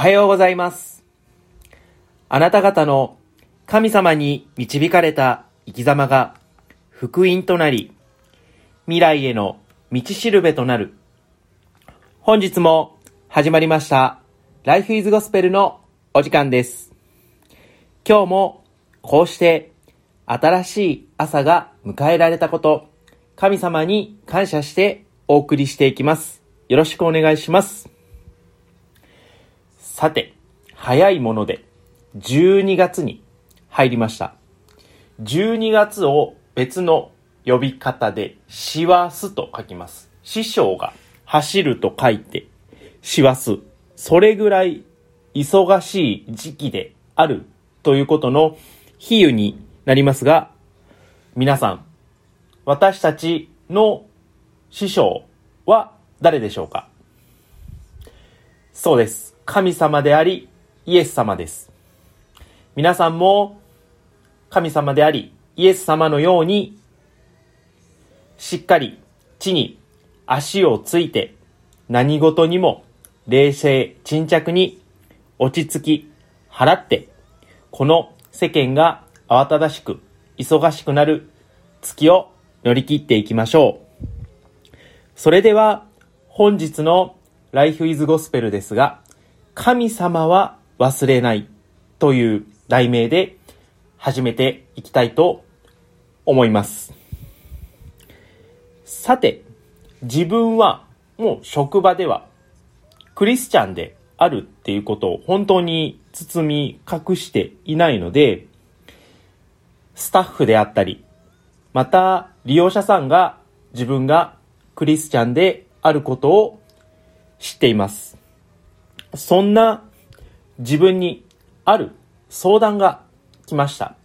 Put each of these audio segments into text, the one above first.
おはようございます。あなた方の神様に導かれた生き様が福音となり、未来への道しるべとなる。本日も始まりました、Life is Gospel のお時間です。今日もこうして新しい朝が迎えられたこと、神様に感謝してお送りしていきます。よろしくお願いします。さて、早いもので12月に入りました。12月を別の呼び方で、師走と書きます。師匠が走ると書いて、師走。それぐらい忙しい時期であるということの比喩になりますが、皆さん、私たちの師匠は誰でしょうか？そうです。神様であり、イエス様です。皆さんも神様であり、イエス様のように、しっかり地に足をついて、何事にも冷静沈着に落ち着き、払って、この世間が慌ただしく、忙しくなる月を乗り切っていきましょう。それでは、本日の Life is Gospel ですが、神様は忘れないという題名で始めていきたいと思います。さて、自分はもう職場ではクリスチャンであるっていうことを本当に包み隠していないので、スタッフであったり、また利用者さんが自分がクリスチャンであることを知っています。そんな自分にある相談が来ました。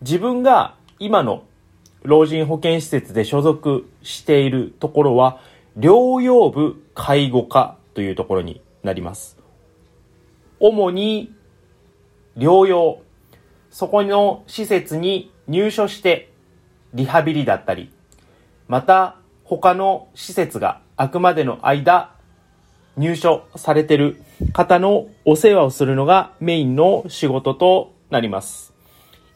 自分が今の老人保健施設で所属しているところは療養部介護課というところになります。主に療養、そこの施設に入所してリハビリだったり、また他の施設があくまでの間入所されてる方のお世話をするのがメインの仕事となります。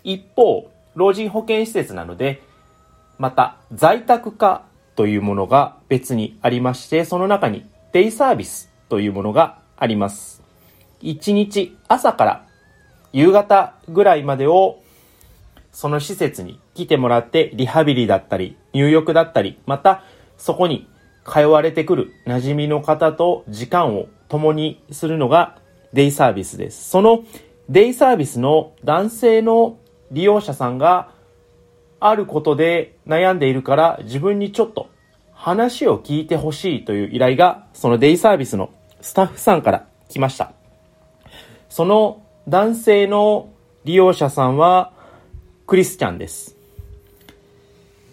一方、老人保健施設なので、また在宅化というものが別にありまして、その中にデイサービスというものがあります。一日朝から夕方ぐらいまでをその施設に来てもらってリハビリだったり入浴だったり、またそこに通われてくる馴染みの方と時間を共にするのがデイサービスです。そのデイサービスの男性の利用者さんがあることで悩んでいるから自分にちょっと話を聞いてほしいという依頼がそのデイサービスのスタッフさんから来ました。その男性の利用者さんはクリスチャンです。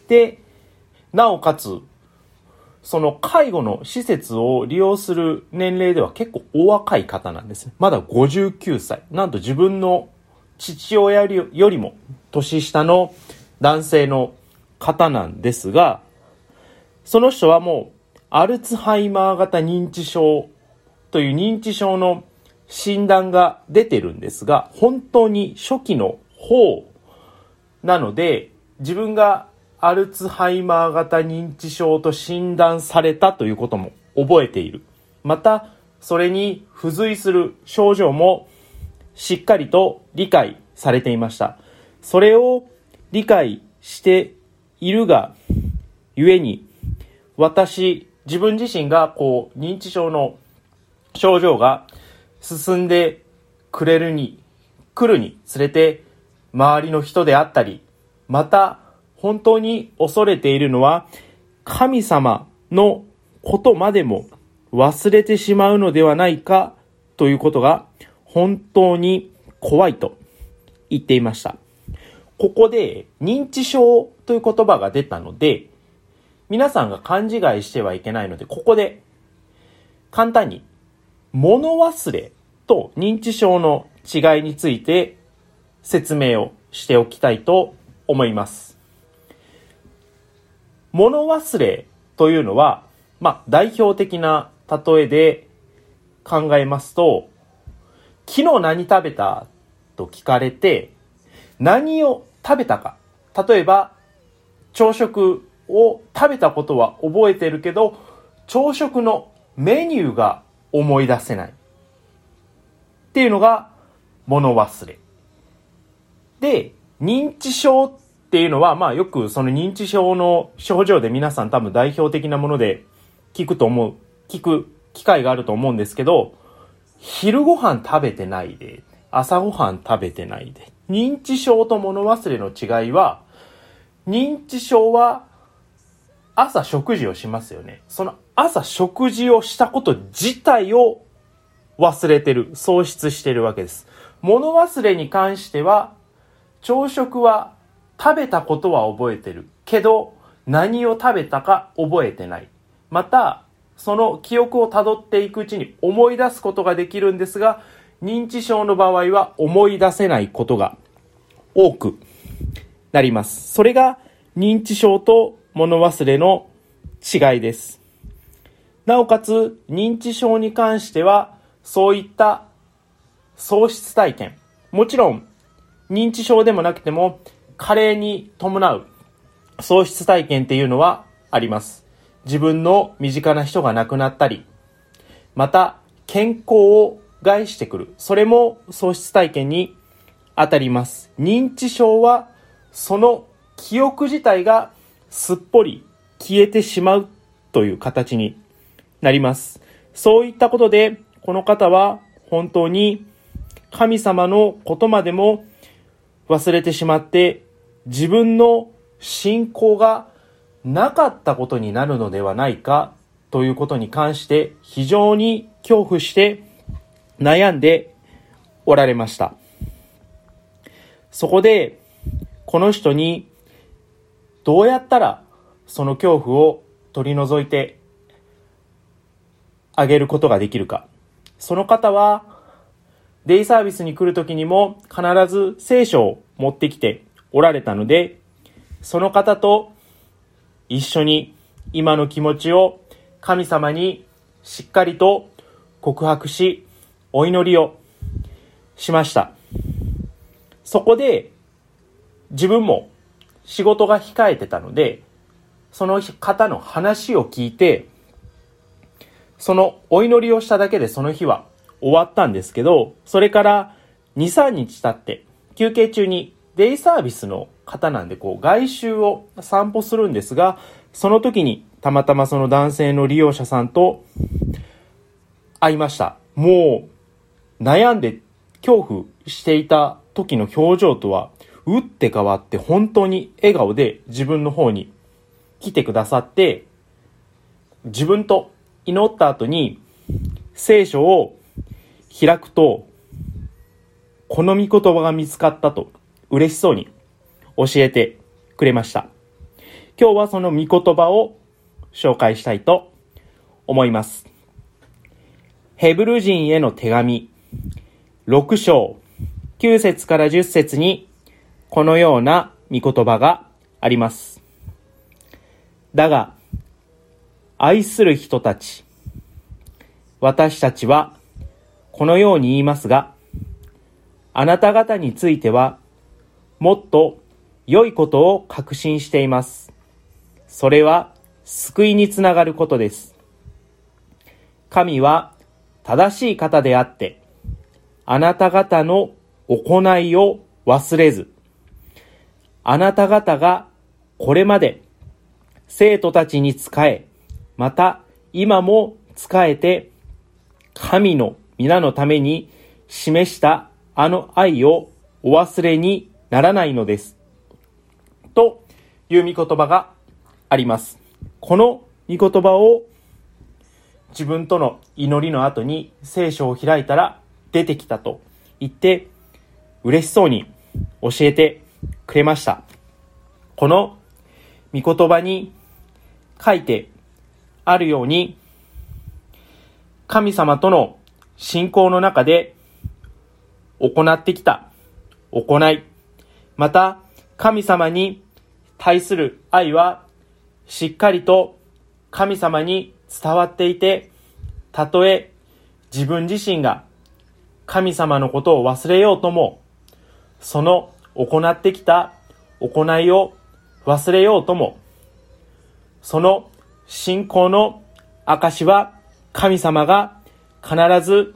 で、なおかつその介護の施設を利用する年齢では結構お若い方なんですね。まだ59歳。なんと自分の父親よりも年下の男性の方なんですが、その人はもうアルツハイマー型認知症という認知症の診断が出てるんですが、本当に初期の方なので、自分がアルツハイマー型認知症と診断されたということも覚えている。また、それに付随する症状もしっかりと理解されていました。それを理解しているが、ゆえに、私、自分自身がこう、認知症の症状が進んでくれるに、来るにつれて、周りの人であったり、また、本当に恐れているのは神様のことまでも忘れてしまうのではないかということが本当に怖いと言っていました。ここで認知症という言葉が出たので皆さんが勘違いしてはいけないのでここで簡単に物忘れと認知症の違いについて説明をしておきたいと思います。物忘れというのは、まあ、代表的な例えで考えますと、昨日何食べたと聞かれて、何を食べたか。例えば、朝食を食べたことは覚えてるけど、朝食のメニューが思い出せない。っていうのが物忘れ。で、認知症っていうのは、まあよくその認知症の症状で皆さん多分代表的なもので聞くと思う、聞く機会があると思うんですけど、昼ご飯食べてないで、朝ご飯食べてないで。認知症と物忘れの違いは、認知症は朝食事をしますよね。その朝食事をしたこと自体を忘れてる、喪失してるわけです。物忘れに関しては、朝食は食べたことは覚えてる。けど、何を食べたか覚えてない。また、その記憶をたどっていくうちに思い出すことができるんですが、認知症の場合は思い出せないことが多くなります。それが認知症と物忘れの違いです。なおかつ、認知症に関しては、そういった喪失体験。もちろん、認知症でもなくても、加齢に伴う喪失体験っていうのはあります。自分の身近な人が亡くなったり、また健康を害してくる。それも喪失体験に当たります。認知症はその記憶自体がすっぽり消えてしまうという形になります。そういったことで、この方は本当に神様のことまでも忘れてしまって、自分の信仰がなかったことになるのではないかということに関して非常に恐怖して悩んでおられました。そこで、この人にどうやったらその恐怖を取り除いてあげることができるか。その方は、デイサービスに来るときにも必ず聖書を持ってきておられたので、その方と一緒に今の気持ちを神様にしっかりと告白し、お祈りをしました。そこで自分も仕事が控えてたので、その方の話を聞いて、そのお祈りをしただけでその日は終わったんですけど、それから2、3日経って休憩中にデイサービスの方なんでこう外周を散歩するんですが、その時にたまたまその男性の利用者さんと会いました。もう悩んで恐怖していた時の表情とは打って変わって本当に笑顔で自分の方に来てくださって、自分と祈った後に聖書を開くと、この御言葉が見つかったと嬉しそうに教えてくれました。今日はその御言葉を紹介したいと思います。ヘブル人への手紙6章9節から10節にこのような御言葉があります。だが、愛する人たち、私たちはこのように言いますが、あなた方についてはもっと良いことを確信しています。それは救いにつながることです。神は正しい方であって、あなた方の行いを忘れず、あなた方がこれまで生徒たちに仕え、また今も仕えて、神の皆のために示したあの愛をお忘れにならないのです。という御言葉があります。この御言葉を自分との祈りの後に聖書を開いたら出てきたと言って嬉しそうに教えてくれました。この御言葉に書いてあるように神様との信仰の中で行ってきた行い、また神様に対する愛はしっかりと神様に伝わっていて、たとえ自分自身が神様のことを忘れようとも、その行ってきた行いを忘れようとも、その信仰の証は神様が必ず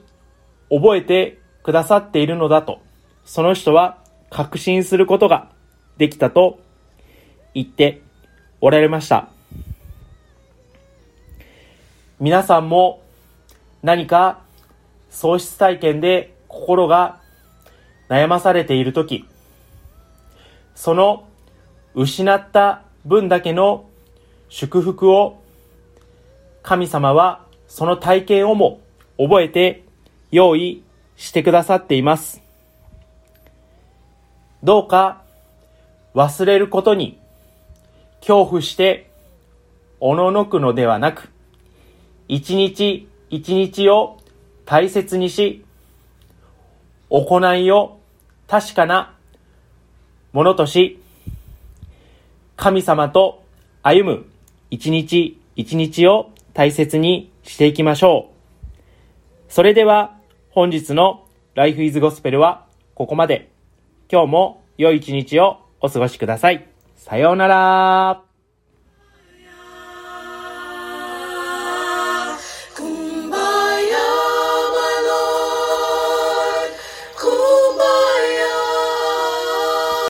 覚えてくださっているのだと、その人は確信することができたと言っておられました。皆さんも何か喪失体験で心が悩まされているとき、その失った分だけの祝福を神様はその体験をも覚えて用意してくださっています。どうか忘れることに恐怖しておののくのではなく、一日一日を大切にし、行いを確かなものとし、神様と歩む一日一日を大切にしていきましょう。それでは本日の Life is Gospel はここまで。今日も良い一日をお過ごしください。さようなら。